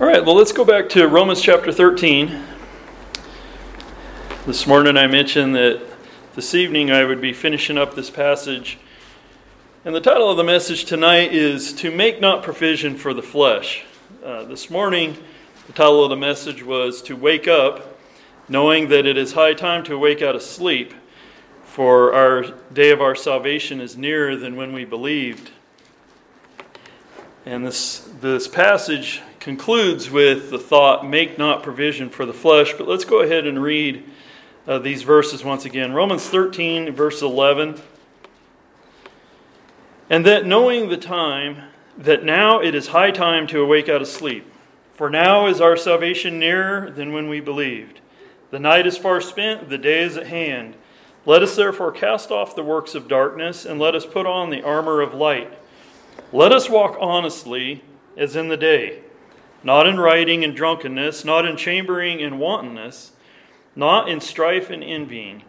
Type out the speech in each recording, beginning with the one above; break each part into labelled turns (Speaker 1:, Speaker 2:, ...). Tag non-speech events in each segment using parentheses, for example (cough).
Speaker 1: All right, well, let's go back to Romans chapter 13. This morning I mentioned that this evening I would be finishing up this passage. And the title of the message tonight is To Make Not Provision for the Flesh. Uh, this morning, the title of the message was To Wake Up, knowing that it is high time to wake out of sleep, for our day of our salvation is nearer than when we believed. And this, this passage concludes with the thought, make not provision for the flesh. But let's go ahead and read uh, these verses once again. Romans 13, verse 11. And that knowing the time, that now it is high time to awake out of sleep. For now is our salvation nearer than when we believed. The night is far spent, the day is at hand. Let us therefore cast off the works of darkness, and let us put on the armor of light. Let us walk honestly as in the day, not in rioting and drunkenness, not in chambering and wantonness, not in strife and envying,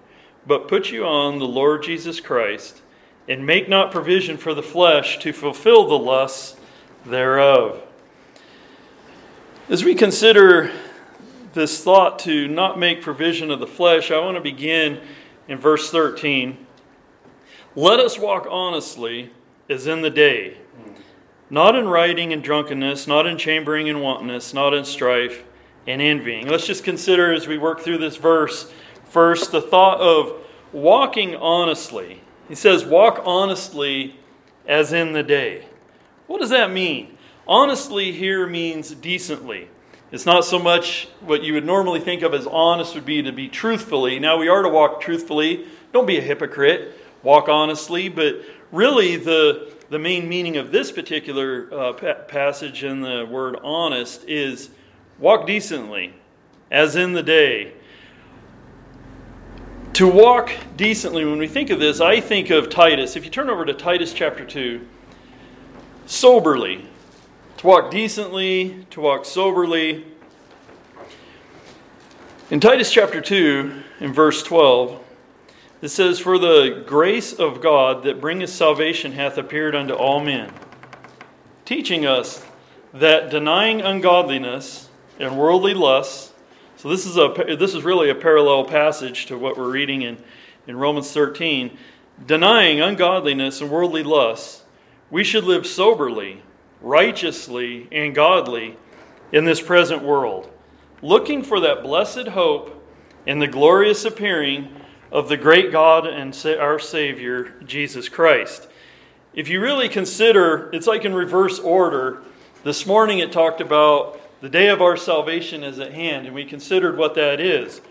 Speaker 1: but put you on the Lord Jesus Christ, and make not provision for the flesh to fulfill the lusts thereof. As we consider this thought to not make provision of the flesh, I want to begin in verse 13. Let us walk honestly as in the day not in rioting and drunkenness, not in chambering and wantonness, not in strife and envying. Let's just consider as we work through this verse first the thought of walking honestly. He says, Walk honestly as in the day. What does that mean? Honestly here means decently. It's not so much what you would normally think of as honest would be to be truthfully. Now, we are to walk truthfully. Don't be a hypocrite. Walk honestly. But really, the the main meaning of this particular uh, pa- passage in the word honest is walk decently, as in the day. To walk decently, when we think of this, I think of Titus. If you turn over to Titus chapter 2, soberly. To walk decently, to walk soberly. In Titus chapter 2, in verse 12, it says, For the grace of God that bringeth salvation hath appeared unto all men, teaching us that denying ungodliness and worldly lusts, so this is, a, this is really a parallel passage to what we're reading in, in Romans 13. Denying ungodliness and worldly lusts, we should live soberly, righteously, and godly in this present world, looking for that blessed hope and the glorious appearing of the great God and our Savior, Jesus Christ. If you really consider, it's like in reverse order. This morning it talked about the day of our salvation is at hand, and we considered what that is.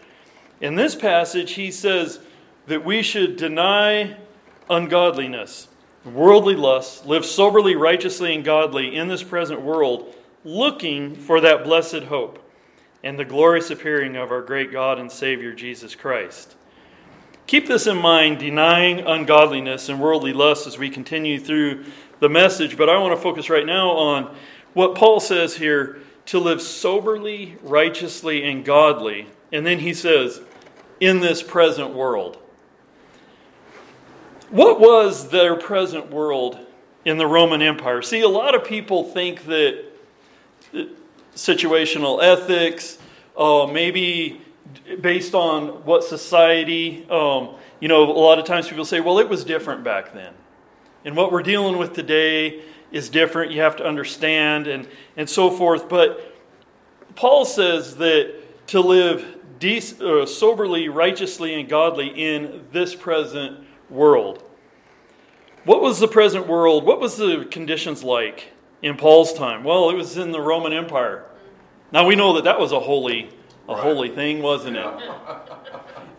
Speaker 1: In this passage, he says that we should deny ungodliness, worldly lusts, live soberly, righteously, and godly in this present world, looking for that blessed hope and the glorious appearing of our great God and Savior, Jesus Christ. Keep this in mind, denying ungodliness and worldly lust as we continue through the message. But I want to focus right now on what Paul says here to live soberly, righteously, and godly. And then he says, in this present world. What was their present world in the Roman Empire? See, a lot of people think that situational ethics, uh, maybe based on what society, um, you know, a lot of times people say, well, it was different back then. And what we're dealing with today is different. You have to understand and, and so forth. But Paul says that to live de- uh, soberly, righteously, and godly in this present world. What was the present world? What was the conditions like in Paul's time? Well, it was in the Roman Empire. Now we know that that was a holy a right. holy thing, wasn't it?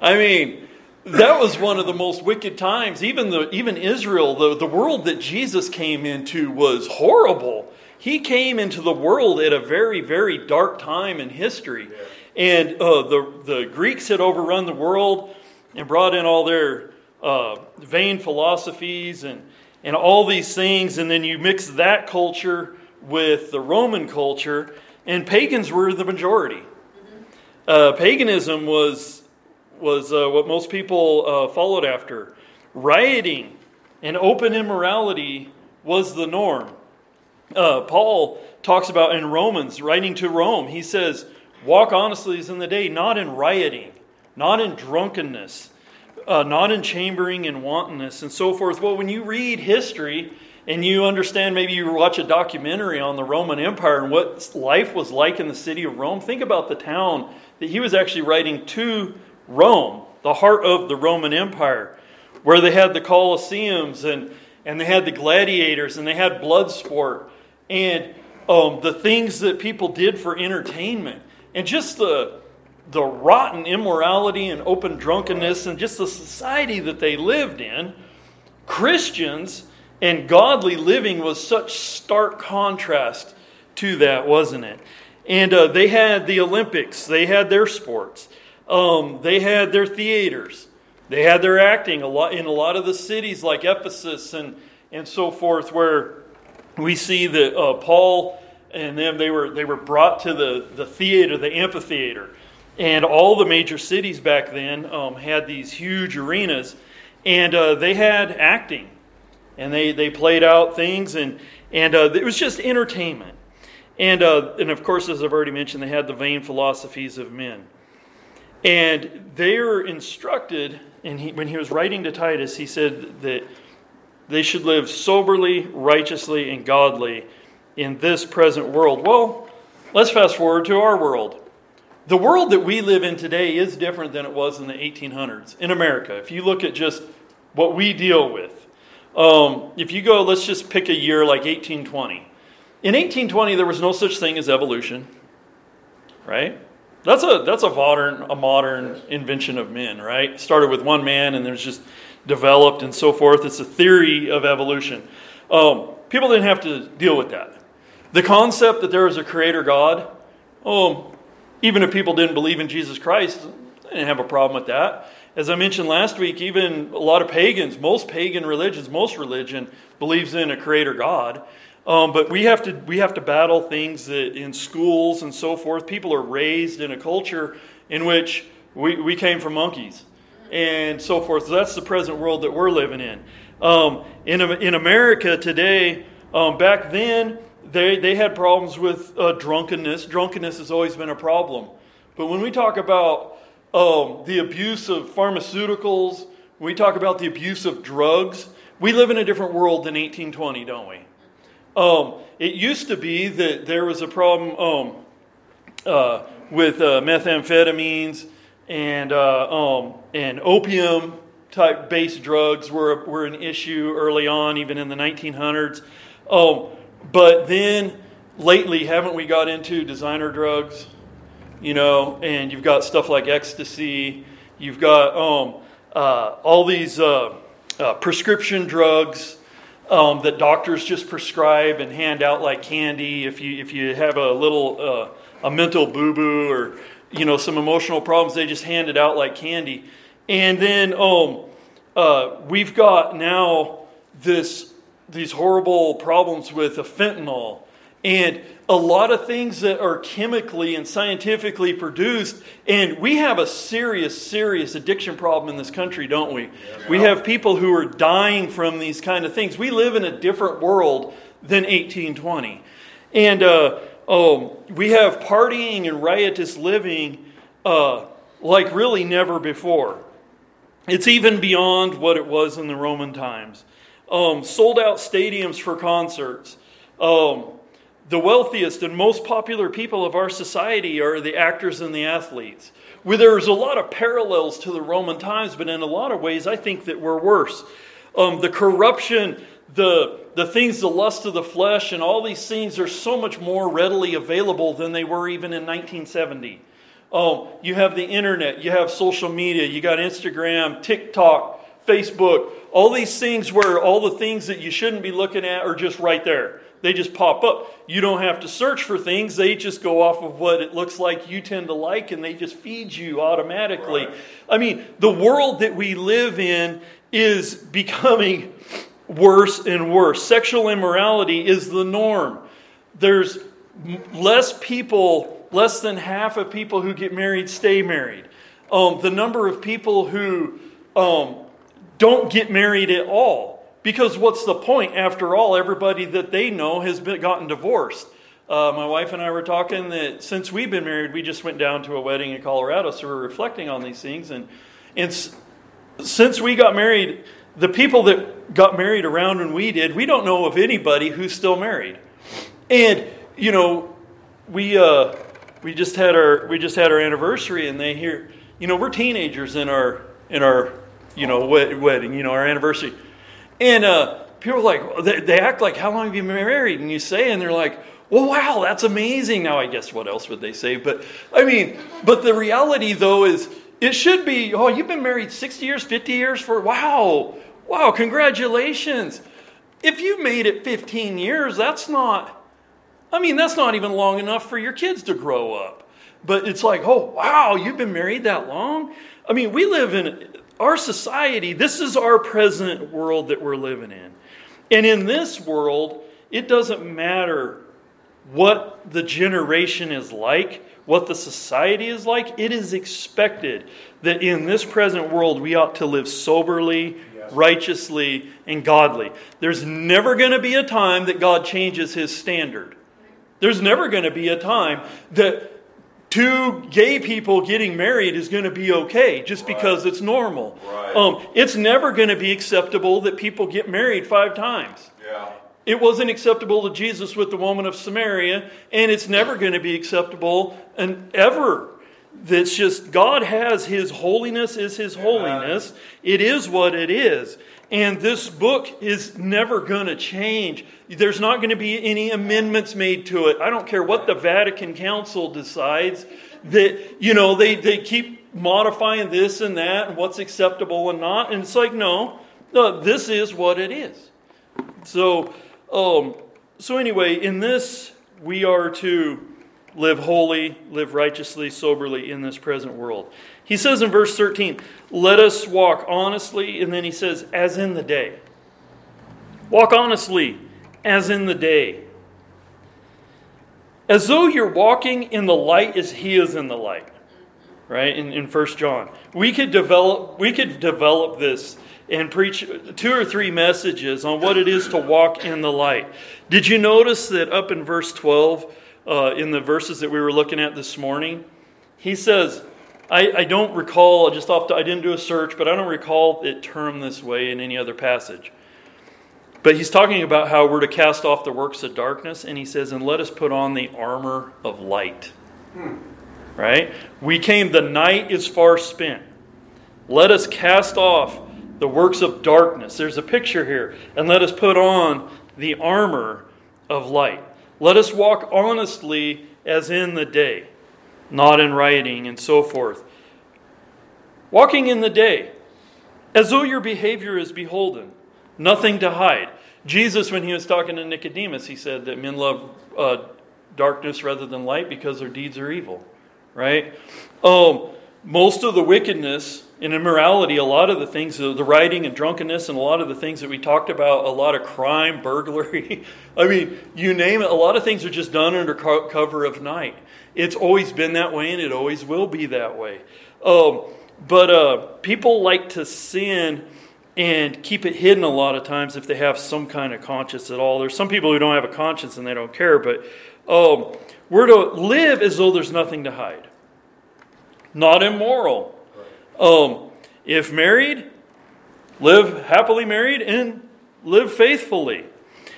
Speaker 1: I mean, that was one of the most wicked times. Even the even Israel, the, the world that Jesus came into was horrible. He came into the world at a very, very dark time in history. Yeah. And uh, the, the Greeks had overrun the world and brought in all their uh, vain philosophies and, and all these things. And then you mix that culture with the Roman culture, and pagans were the majority. Uh, paganism was, was uh, what most people uh, followed after. Rioting and open immorality was the norm. uh, Paul talks about in Romans, writing to Rome, he says, Walk honestly as in the day, not in rioting, not in drunkenness, uh, not in chambering and wantonness, and so forth. Well, when you read history and you understand, maybe you watch a documentary on the Roman Empire and what life was like in the city of Rome, think about the town that he was actually writing to Rome, the heart of the Roman Empire, where they had the Colosseums and, and they had the gladiators and they had blood sport and um, the things that people did for entertainment and just the the rotten immorality and open drunkenness and just the society that they lived in, Christians and godly living was such stark contrast to that, wasn't it? And uh, they had the Olympics, they had their sports, um, they had their theaters, they had their acting a lot in a lot of the cities like Ephesus and and so forth, where we see that uh, Paul and them they were they were brought to the the theater, the amphitheater. And all the major cities back then um, had these huge arenas, and uh, they had acting, and they, they played out things, and, and uh, it was just entertainment. And, uh, and of course, as I've already mentioned, they had the vain philosophies of men. And they were instructed, and he, when he was writing to Titus, he said that they should live soberly, righteously, and godly in this present world. Well, let's fast forward to our world the world that we live in today is different than it was in the 1800s in America. If you look at just what we deal with, um, if you go, let's just pick a year like 1820. In 1820, there was no such thing as evolution, right? That's a that's a modern a modern invention of men, right? Started with one man and there's just developed and so forth. It's a theory of evolution. Um, people didn't have to deal with that. The concept that there is a creator God, um, even if people didn't believe in Jesus Christ, they didn't have a problem with that. As I mentioned last week, even a lot of pagans, most pagan religions, most religion believes in a creator God. Um, but we have to we have to battle things that in schools and so forth. People are raised in a culture in which we, we came from monkeys and so forth. So that's the present world that we're living in. Um, in in America today, um, back then they, they had problems with uh, drunkenness. Drunkenness has always been a problem. But when we talk about um, the abuse of pharmaceuticals, we talk about the abuse of drugs, we live in a different world than 1820, don't we? Um, it used to be that there was a problem um, uh, with uh, methamphetamines and, uh, um, and opium type based drugs were, were an issue early on, even in the 1900s. Um, but then lately, haven't we got into designer drugs? You know, and you've got stuff like ecstasy. You've got um, uh, all these uh, uh, prescription drugs um, that doctors just prescribe and hand out like candy. If you if you have a little uh, a mental boo boo or you know some emotional problems, they just hand it out like candy. And then um, uh, we've got now this these horrible problems with fentanyl and a lot of things that are chemically and scientifically produced. And we have a serious, serious addiction problem in this country, don't we? Yeah. We have people who are dying from these kind of things. We live in a different world than 1820. And uh, oh, we have partying and riotous living uh, like really never before. It's even beyond what it was in the Roman times um, sold out stadiums for concerts. Um, the wealthiest and most popular people of our society are the actors and the athletes. Where there's a lot of parallels to the Roman times, but in a lot of ways, I think that we're worse. Um, the corruption, the, the things, the lust of the flesh, and all these things are so much more readily available than they were even in 1970. Um, you have the internet, you have social media, you got Instagram, TikTok, Facebook, all these things where all the things that you shouldn't be looking at are just right there. They just pop up. You don't have to search for things, they just go off of what it looks like you tend to like and they just feed you automatically. Right. I mean, the world that we live in is becoming worse and worse. Sexual immorality is the norm. There's less people, less than half of people who get married stay married. Um, the number of people who um, don't get married at all Because what's the point? After all, everybody that they know has been, gotten divorced. Uh, my wife and I were talking that since we've been married, we just went down to a wedding in Colorado, so we're reflecting on these things. And, and s- since we got married, the people that got married around when we did, we don't know of anybody who's still married. And, you know, we, uh, we just had our we just had our anniversary and they hear you know we're teenagers in our in our you know wedding you know our anniversary and uh, people are like they, they act like how long have you been married and you say and they're like well wow that's amazing now i guess what else would they say but i mean but the reality though is it should be oh you've been married 60 years 50 years for wow wow congratulations if you made it 15 years that's not I mean, that's not even long enough for your kids to grow up. But it's like, oh, wow, you've been married that long? I mean, we live in our society, this is our present world that we're living in. And in this world, it doesn't matter what the generation is like, what the society is like. It is expected that in this present world, we ought to live soberly, righteously, and godly. There's never going to be a time that God changes his standard. There's never going to be a time that two gay people getting married is going to be okay just right. because it's normal. Right. Um, it's never going to be acceptable that people get married five times. Yeah. It wasn't acceptable to Jesus with the woman of Samaria, and it's never going to be acceptable and ever. That's just God has His holiness is His holiness. It is what it is. And this book is never going to change. There's not going to be any amendments made to it. I don't care what the Vatican Council decides. That, you know, they, they keep modifying this and that and what's acceptable and not. And it's like, no, no this is what it is. So, um, so anyway, in this, we are to live holy, live righteously, soberly in this present world. He says in verse 13, Let us walk honestly, and then he says, as in the day. Walk honestly, as in the day. As though you're walking in the light as he is in the light. Right? In, in 1 John. We could develop we could develop this and preach two or three messages on what it is to walk in the light. Did you notice that up in verse 12, uh, in the verses that we were looking at this morning, he says, I, I don't recall, just off, I didn't do a search, but I don't recall it termed this way in any other passage. But he's talking about how we're to cast off the works of darkness, and he says, and let us put on the armor of light. Hmm. Right? We came, the night is far spent. Let us cast off the works of darkness. There's a picture here. And let us put on the armor of light. Let us walk honestly as in the day not in rioting, and so forth. Walking in the day, as though your behavior is beholden, nothing to hide. Jesus, when he was talking to Nicodemus, he said that men love uh, darkness rather than light because their deeds are evil, right? Um, most of the wickedness and immorality, a lot of the things, the rioting and drunkenness, and a lot of the things that we talked about, a lot of crime, (laughs) burglary, I mean, you name it, a lot of things are just done under cover of night. It's always been that way, and it always will be that way. Um, but uh, people like to sin and keep it hidden a lot of times if they have some kind of conscience at all. There's some people who don't have a conscience and they don't care, but um, we're to live as though there's nothing to hide. Not immoral um, if married, live happily married and live faithfully.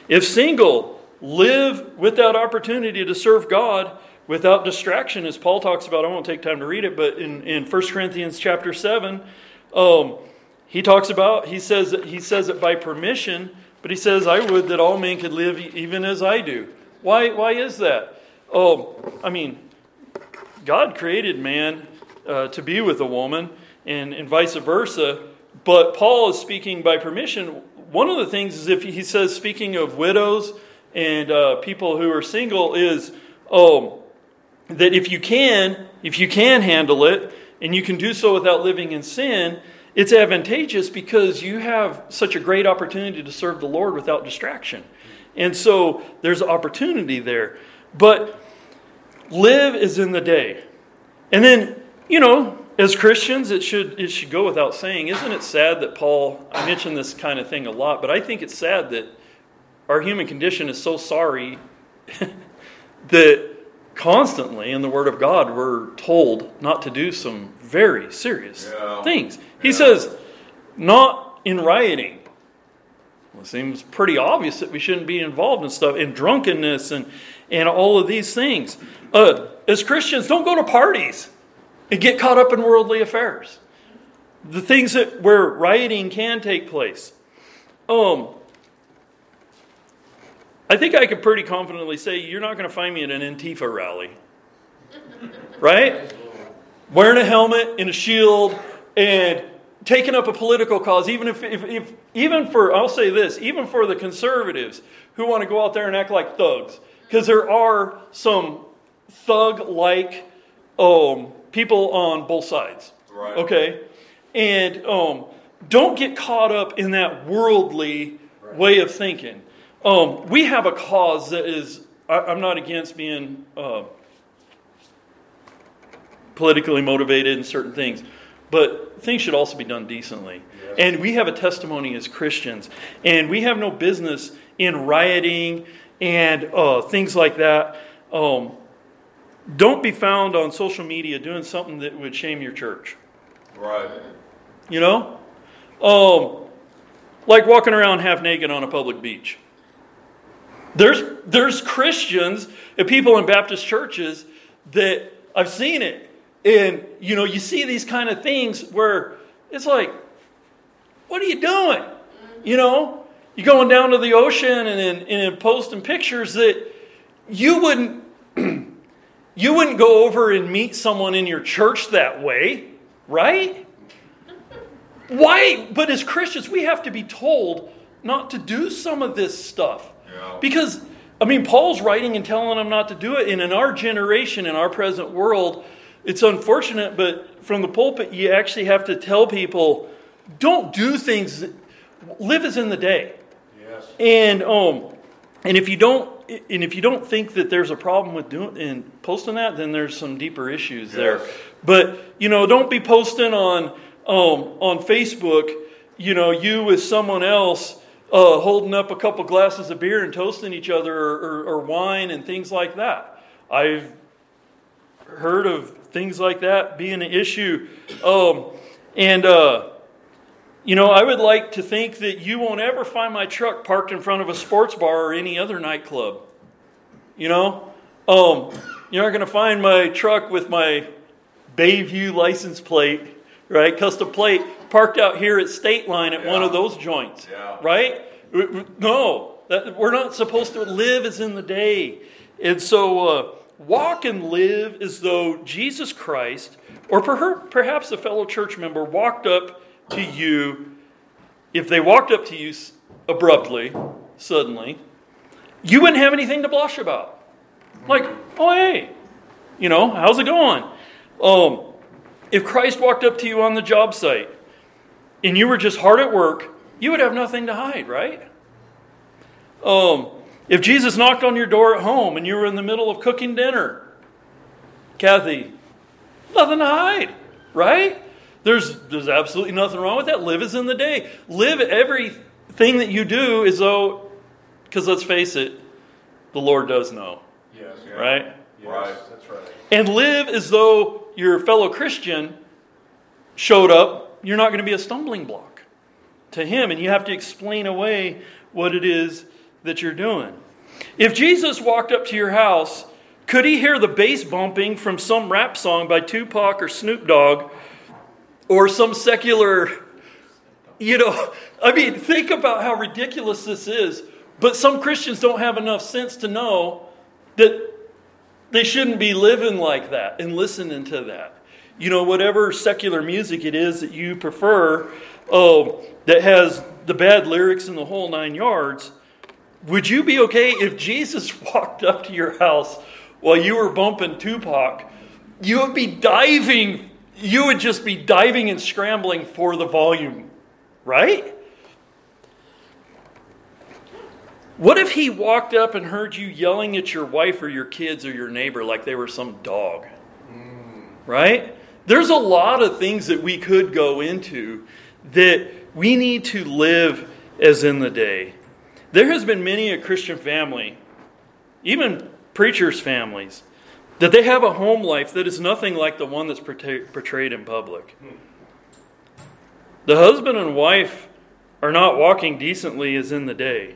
Speaker 1: If single, live with that opportunity to serve God without distraction, as Paul talks about. I won't take time to read it, but in, in 1 Corinthians chapter 7, um, he talks about, he says, he says it by permission, but he says, I would that all men could live even as I do. Why, why is that? Oh, I mean, God created man uh, to be with a woman and, and vice versa. But Paul is speaking by permission. One of the things is if he says, speaking of widows and uh, people who are single, is oh, that if you can, if you can handle it, and you can do so without living in sin, it's advantageous because you have such a great opportunity to serve the Lord without distraction. And so there's opportunity there. But live is in the day. And then, you know, as Christians, it should, it should go without saying. Isn't it sad that Paul, I mention this kind of thing a lot, but I think it's sad that our human condition is so sorry (laughs) that constantly in the Word of God we're told not to do some very serious
Speaker 2: Yeah.
Speaker 1: things. He
Speaker 2: Yeah.
Speaker 1: says, not in rioting. Well, it seems pretty obvious that we shouldn't be involved in stuff, in drunkenness and, and all of these things. Uh, as Christians, don't go to parties and get caught up in worldly affairs. The things that where rioting can take place. Um, I think I could pretty confidently say you're not going to find me at an Antifa rally. Right? Wearing a helmet and a shield and taking up a political cause, even if, if, if even for, I'll say this, even for the conservatives who want to go out there and act like thugs, because there are some thug like um, people on both sides.
Speaker 2: Right.
Speaker 1: Okay? And um, don't get caught up in that worldly way of thinking. Um, we have a cause that is, I, I'm not against being uh, politically motivated in certain things, but things should also be done decently. And we have a testimony as Christians, and we have no business in rioting and uh, things like that. Um, don't be found on social media doing something that would shame your church.
Speaker 2: Right.
Speaker 1: You know? Um, like walking around half naked on a public beach. There's, there's Christians and people in Baptist churches that I've seen it. And, you know, you see these kind of things where it's like, what are you doing? You know, you're going down to the ocean and, and, and posting pictures that you wouldn't, (clears throat) you wouldn't go over and meet someone in your church that way, right? Why? But as Christians, we have to be told not to do some of this stuff.
Speaker 2: Yeah.
Speaker 1: Because, I mean, Paul's writing and telling them not to do it. And in our generation, in our present world, it's unfortunate, but from the pulpit, you actually have to tell people don't do things, live as in the day.
Speaker 2: Yes.
Speaker 1: And um, and if you don't, and if you don't think that there's a problem with doing and posting that, then there's some deeper issues there. But you know, don't be posting on um on Facebook. You know, you with someone else uh, holding up a couple glasses of beer and toasting each other, or, or, or wine and things like that. I've heard of things like that being an issue, um, and. Uh, you know, I would like to think that you won't ever find my truck parked in front of a sports bar or any other nightclub. You know, um, you're not going to find my truck with my Bayview license plate, right? Custom plate parked out here at State Line at one of those joints,
Speaker 2: Yeah.
Speaker 1: right? No, that, we're not supposed to live as in the day. And so, uh, walk and live as though Jesus Christ, or per- perhaps a fellow church member, walked up to you. If they walked up to you abruptly, suddenly, you wouldn't have anything to blush about. Like, oh, hey, you know, how's it going? Um, if Christ walked up to you on the job site and you were just hard at work, you would have nothing to hide, right? Um, if Jesus knocked on your door at home and you were in the middle of cooking dinner, Kathy, nothing to hide, right? There's, there's absolutely nothing wrong with that. Live as in the day. Live everything that you do as though, because let's face it, the Lord does know,
Speaker 3: Yes.
Speaker 2: Yeah.
Speaker 1: right?
Speaker 3: Yes,
Speaker 2: Right.
Speaker 3: That's right.
Speaker 1: And live as though your fellow Christian showed up. You're not going to be a stumbling block to him, and you have to explain away what it is that you're doing. If Jesus walked up to your house, could he hear the bass bumping from some rap song by Tupac or Snoop Dogg or some secular, you know, I mean, think about how ridiculous this is. But some Christians don't have enough sense to know that they shouldn't be living like that and listening to that. You know, whatever secular music it is that you prefer, oh, that has the bad lyrics and the whole nine yards, would you be okay if Jesus (laughs) walked up to your house while you were bumping Tupac? You would be diving, you would just be diving and scrambling for the volume, right? What if he walked up and heard you yelling at your wife or your kids or your neighbor like they were some dog? Mm. Right? There's a lot of things that we could go into that we need to live as in the day. There has been many a Christian family, even preachers' families, that they have a home life that is nothing like the one that's portrayed in public. The husband and wife are not walking decently as in the day,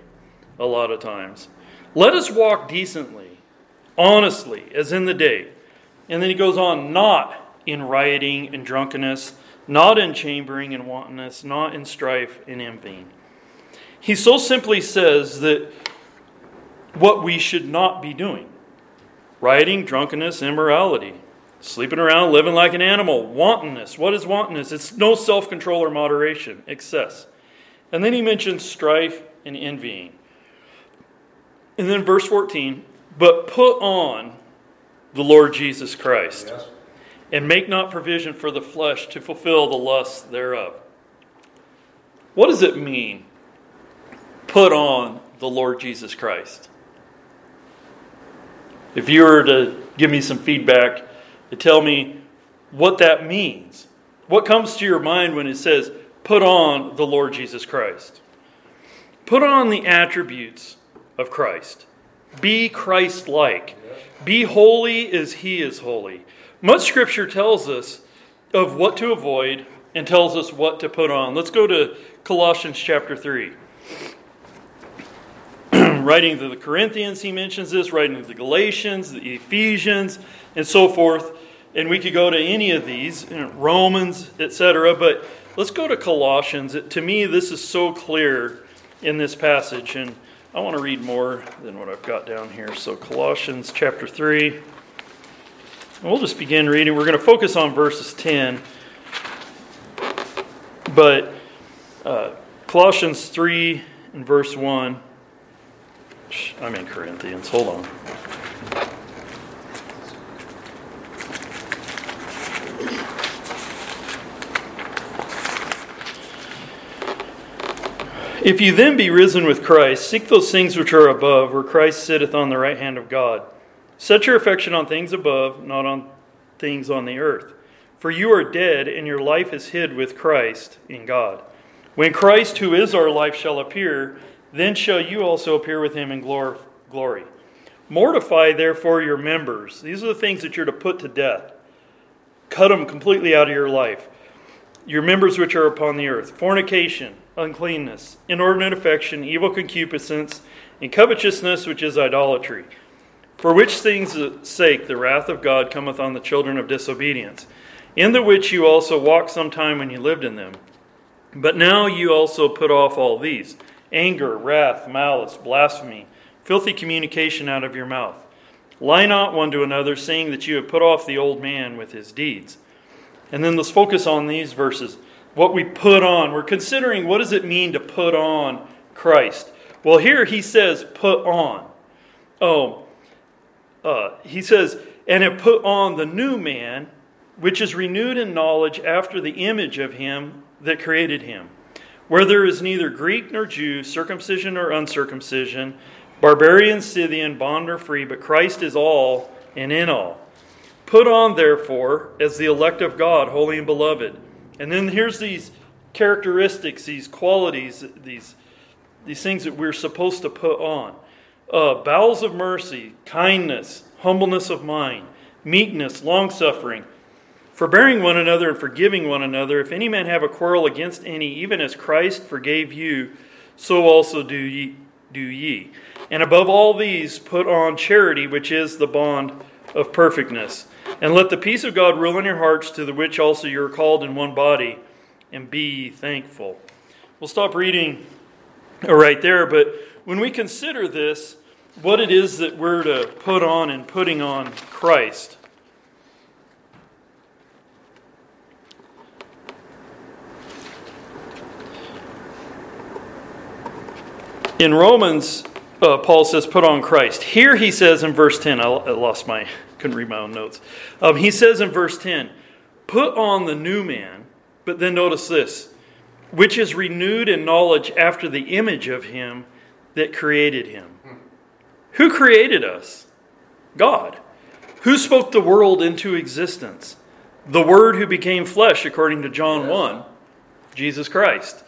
Speaker 1: a lot of times. Let us walk decently, honestly, as in the day. And then he goes on, not in rioting and drunkenness, not in chambering and wantonness, not in strife and envying. He so simply says that what we should not be doing rioting, drunkenness, immorality, sleeping around, living like an animal, wantonness. What is wantonness? It's no self control or moderation, excess. And then he mentions strife and envying. And then verse 14, but put on the Lord Jesus Christ. Yes. And make not provision for the flesh to fulfill the lusts thereof. What does it mean? Put on the Lord Jesus Christ. If you were to give me some feedback to tell me what that means, what comes to your mind when it says, put on the Lord Jesus Christ? Put on the attributes of Christ. Be Christ like. Be holy as he is holy. Much scripture tells us of what to avoid and tells us what to put on. Let's go to Colossians chapter 3. (clears throat) writing to the Corinthians, he mentions this, writing to the Galatians, the Ephesians, and so forth. And we could go to any of these, Romans, etc. But let's go to Colossians. To me, this is so clear in this passage. And I want to read more than what I've got down here. So, Colossians chapter 3. We'll just begin reading. We're going to focus on verses 10. But uh, Colossians 3 and verse 1. I'm in Corinthians. Hold on. If you then be risen with Christ, seek those things which are above, where Christ sitteth on the right hand of God. Set your affection on things above, not on things on the earth. For you are dead, and your life is hid with Christ in God. When Christ, who is our life, shall appear, then shall you also appear with him in glory. Mortify, therefore, your members. These are the things that you're to put to death. Cut them completely out of your life. Your members which are upon the earth fornication, uncleanness, inordinate affection, evil concupiscence, and covetousness, which is idolatry. For which things' sake the wrath of God cometh on the children of disobedience, in the which you also walked sometime when you lived in them. But now you also put off all these anger, wrath, malice, blasphemy, filthy communication out of your mouth. Lie not one to another, seeing that you have put off the old man with his deeds. And then let's focus on these verses. What we put on. We're considering what does it mean to put on Christ? Well, here he says, put on. Oh, uh, he says, and have put on the new man, which is renewed in knowledge after the image of him that created him, where there is neither Greek nor Jew, circumcision or uncircumcision, barbarian, Scythian, bond or free, but Christ is all and in all. Put on, therefore, as the elect of God, holy and beloved. And then here's these characteristics, these qualities, these, these things that we're supposed to put on uh, bowels of mercy, kindness, humbleness of mind, meekness, long suffering, forbearing one another and forgiving one another. If any man have a quarrel against any, even as Christ forgave you, so also do ye. Do ye. And above all these, put on charity, which is the bond of perfectness. And let the peace of God rule in your hearts, to the which also you are called in one body, and be thankful. We'll stop reading right there, but when we consider this, what it is that we're to put on and putting on Christ. In Romans, uh, Paul says, put on Christ. Here he says in verse 10, I lost my, (laughs) couldn't read my own notes. Um, he says in verse 10, put on the new man, but then notice this, which is renewed in knowledge after the image of him that created him. Who created us? God. Who spoke the world into existence? the Word who became flesh, according to John 1, Jesus Christ.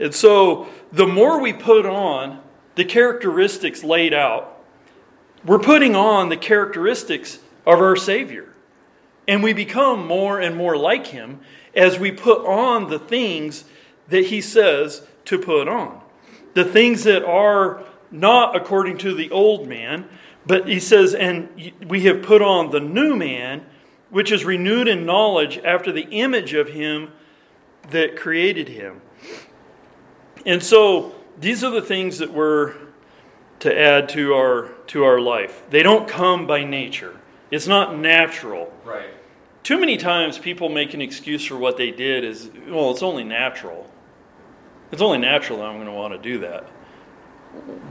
Speaker 1: And so the more we put on the characteristics laid out, we're putting on the characteristics of our Savior. And we become more and more like Him as we put on the things that He says to put on. The things that are not according to the old man, but He says, and we have put on the new man, which is renewed in knowledge after the image of Him that created Him. And so these are the things that we're to add to our to our life. They don't come by nature. It's not natural.
Speaker 2: Right.
Speaker 1: Too many times people make an excuse for what they did is, well, it's only natural. It's only natural that I'm going to want to do that.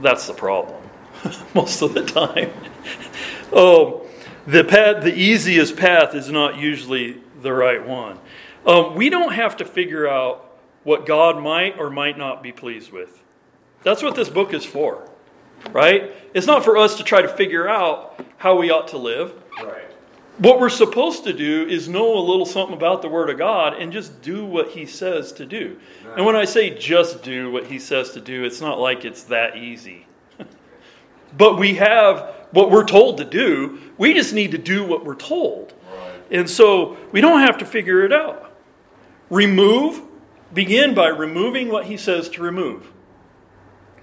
Speaker 1: That's the problem (laughs) most of the time. oh, (laughs) the path, the easiest path is not usually the right one. Um, we don't have to figure out what God might or might not be pleased with. That's what this book is for, right? It's not for us to try to figure out how we ought to live.
Speaker 2: Right.
Speaker 1: What we're supposed to do is know a little something about the Word of God and just do what He says to do. And when I say just do what He says to do, it's not like it's that easy. (laughs) but we have what we're told to do. We just need to do what we're told.
Speaker 2: Right.
Speaker 1: And so we don't have to figure it out. Remove, begin by removing what He says to remove.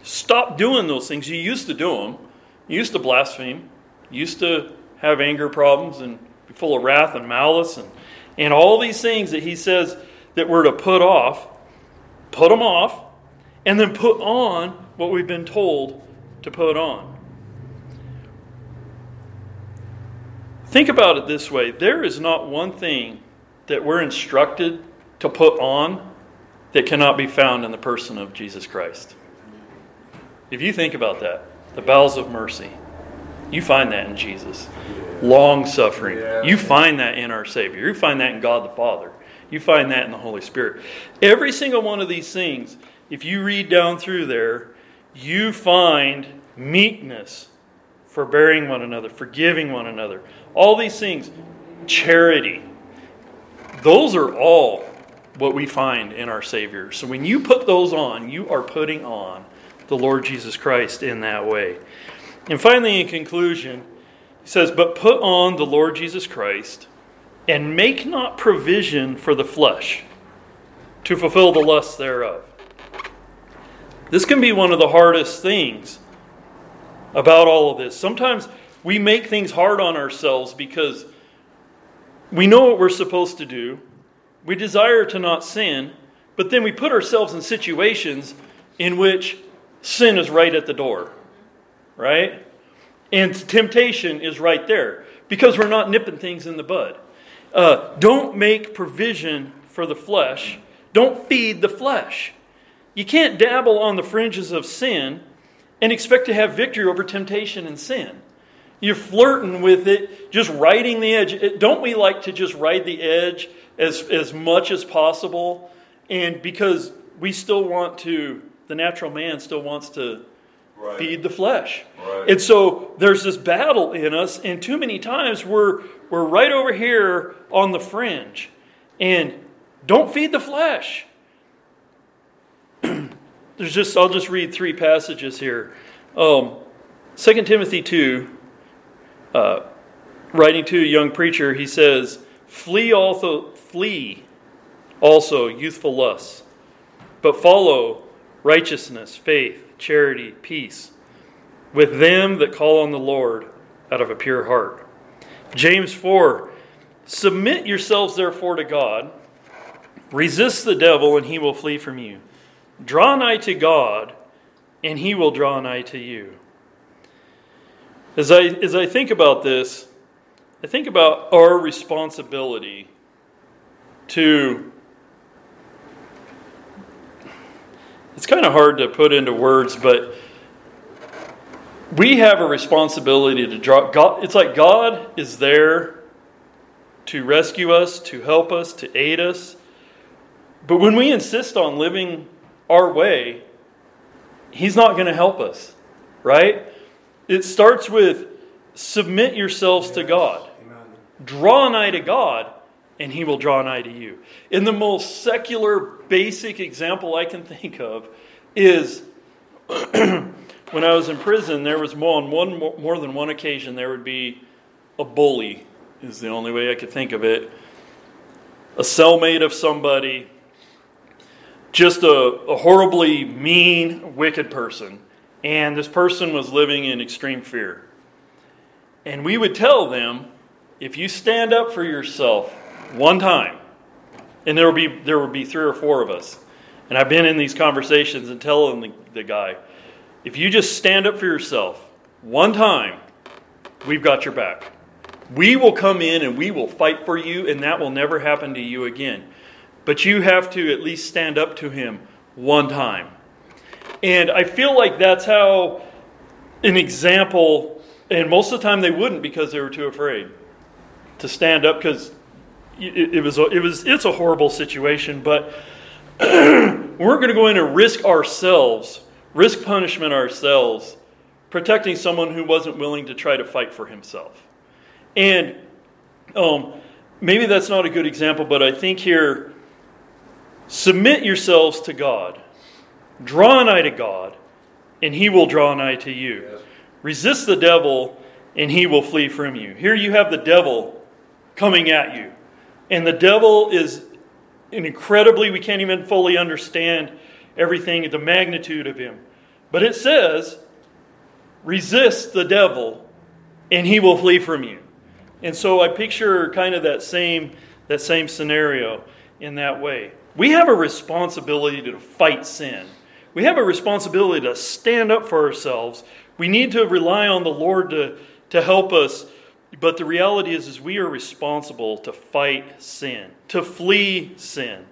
Speaker 1: Stop doing those things. You used to do them. You used to blaspheme. You used to have anger problems and be full of wrath and malice and, and all these things that he says that we're to put off, put them off, and then put on what we've been told to put on. Think about it this way there is not one thing that we're instructed to put on that cannot be found in the person of Jesus Christ. If you think about that, the bowels of mercy, you find that in Jesus. Long suffering, you find that in our Savior. You find that in God the Father. You find that in the Holy Spirit. Every single one of these things, if you read down through there, you find meekness, forbearing one another, forgiving one another. All these things, charity. Those are all what we find in our Savior. So when you put those on, you are putting on the Lord Jesus Christ in that way. And finally, in conclusion, he says, But put on the Lord Jesus Christ and make not provision for the flesh to fulfill the lusts thereof. This can be one of the hardest things about all of this. Sometimes we make things hard on ourselves because we know what we're supposed to do, we desire to not sin, but then we put ourselves in situations in which sin is right at the door, right? And temptation is right there because we're not nipping things in the bud. Uh, don't make provision for the flesh, don't feed the flesh. You can't dabble on the fringes of sin and expect to have victory over temptation and sin. You're flirting with it, just riding the edge. Don't we like to just ride the edge as, as much as possible? And because we still want to the natural man still wants to right. feed the flesh.
Speaker 2: Right.
Speaker 1: And so there's this battle in us, and too many times we're, we're right over here on the fringe. And don't feed the flesh. (clears throat) there's just, I'll just read three passages here. Um, 2 Timothy 2, uh, writing to a young preacher, he says, Flee also, flee also youthful lusts, but follow righteousness, faith, charity, peace, with them that call on the Lord out of a pure heart. James 4 Submit yourselves therefore to God, resist the devil, and he will flee from you. Draw nigh to God, and he will draw nigh to you. As I, as I think about this, I think about our responsibility to it's kind of hard to put into words, but we have a responsibility to draw. God, it's like God is there to rescue us, to help us, to aid us. But when we insist on living our way, He's not going to help us, right? It starts with submit yourselves to God, draw nigh to God, and he will draw nigh to you. In the most secular, basic example I can think of is (clears throat) when I was in prison, there was more on one more than one occasion there would be a bully, is the only way I could think of it. A cellmate of somebody, just a, a horribly mean, wicked person. And this person was living in extreme fear. And we would tell them if you stand up for yourself one time, and there will be there will be three or four of us, and I've been in these conversations and telling the, the guy, if you just stand up for yourself one time, we've got your back. We will come in and we will fight for you, and that will never happen to you again. But you have to at least stand up to him one time. And I feel like that's how an example, and most of the time they wouldn't because they were too afraid to stand up because it, it, was it was it's a horrible situation. But (clears throat) we're going to go in and risk ourselves, risk punishment ourselves, protecting someone who wasn't willing to try to fight for himself. And um, maybe that's not a good example, but I think here, submit yourselves to God, draw nigh to God, and He will draw nigh to you. Yes. Resist the devil, and he will flee from you. Here you have the devil coming at you. And the devil is an incredibly, we can't even fully understand everything, the magnitude of him. But it says, resist the devil, and he will flee from you. And so I picture kind of that same, that same scenario in that way. We have a responsibility to fight sin. We have a responsibility to stand up for ourselves. We need to rely on the Lord to, to help us but the reality is, is we are responsible to fight sin, to flee sin,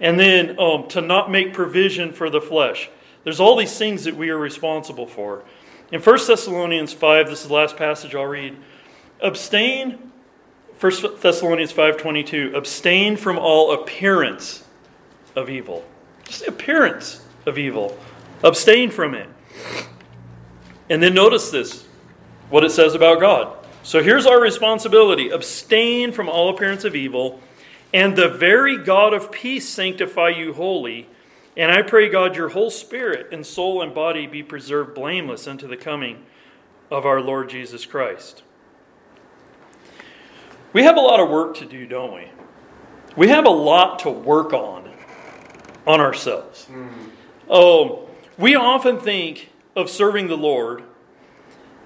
Speaker 1: and then um, to not make provision for the flesh. There's all these things that we are responsible for. In 1 Thessalonians 5, this is the last passage I'll read. Abstain, 1 Thessalonians 5.22, abstain from all appearance of evil. Just appearance of evil. Abstain from it. And then notice this, what it says about God. So here's our responsibility abstain from all appearance of evil, and the very God of peace sanctify you wholly. And I pray, God, your whole spirit and soul and body be preserved blameless unto the coming of our Lord Jesus Christ. We have a lot of work to do, don't we? We have a lot to work on on ourselves. Mm. Oh, we often think of serving the Lord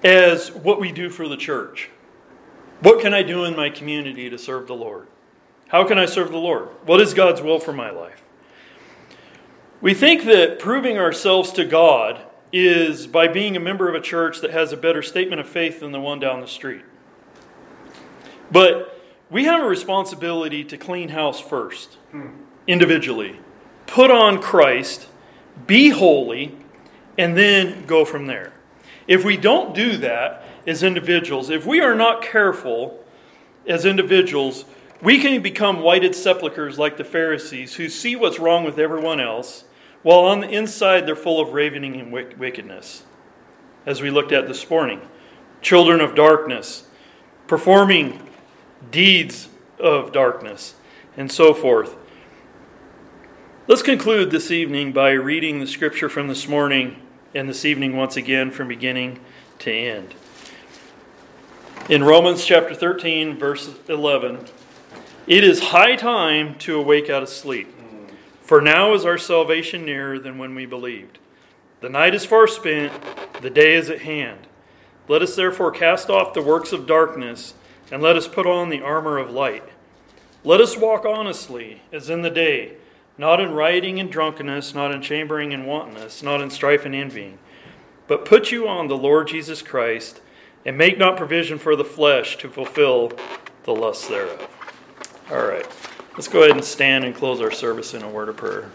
Speaker 1: as what we do for the church. What can I do in my community to serve the Lord? How can I serve the Lord? What is God's will for my life? We think that proving ourselves to God is by being a member of a church that has a better statement of faith than the one down the street. But we have a responsibility to clean house first, individually. Put on Christ, be holy, and then go from there. If we don't do that as individuals, if we are not careful as individuals, we can become whited sepulchres like the Pharisees who see what's wrong with everyone else, while on the inside they're full of ravening and wickedness. As we looked at this morning, children of darkness, performing deeds of darkness, and so forth. Let's conclude this evening by reading the scripture from this morning and this evening once again from beginning to end. In Romans chapter 13, verse 11, it is high time to awake out of sleep, for now is our salvation nearer than when we believed. The night is far spent, the day is at hand. Let us therefore cast off the works of darkness, and let us put on the armor of light. Let us walk honestly, as in the day not in rioting and drunkenness, not in chambering and wantonness, not in strife and envying. But put you on the Lord Jesus Christ, and make not provision for the flesh to fulfill the lusts thereof. All right, let's go ahead and stand and close our service in a word of prayer.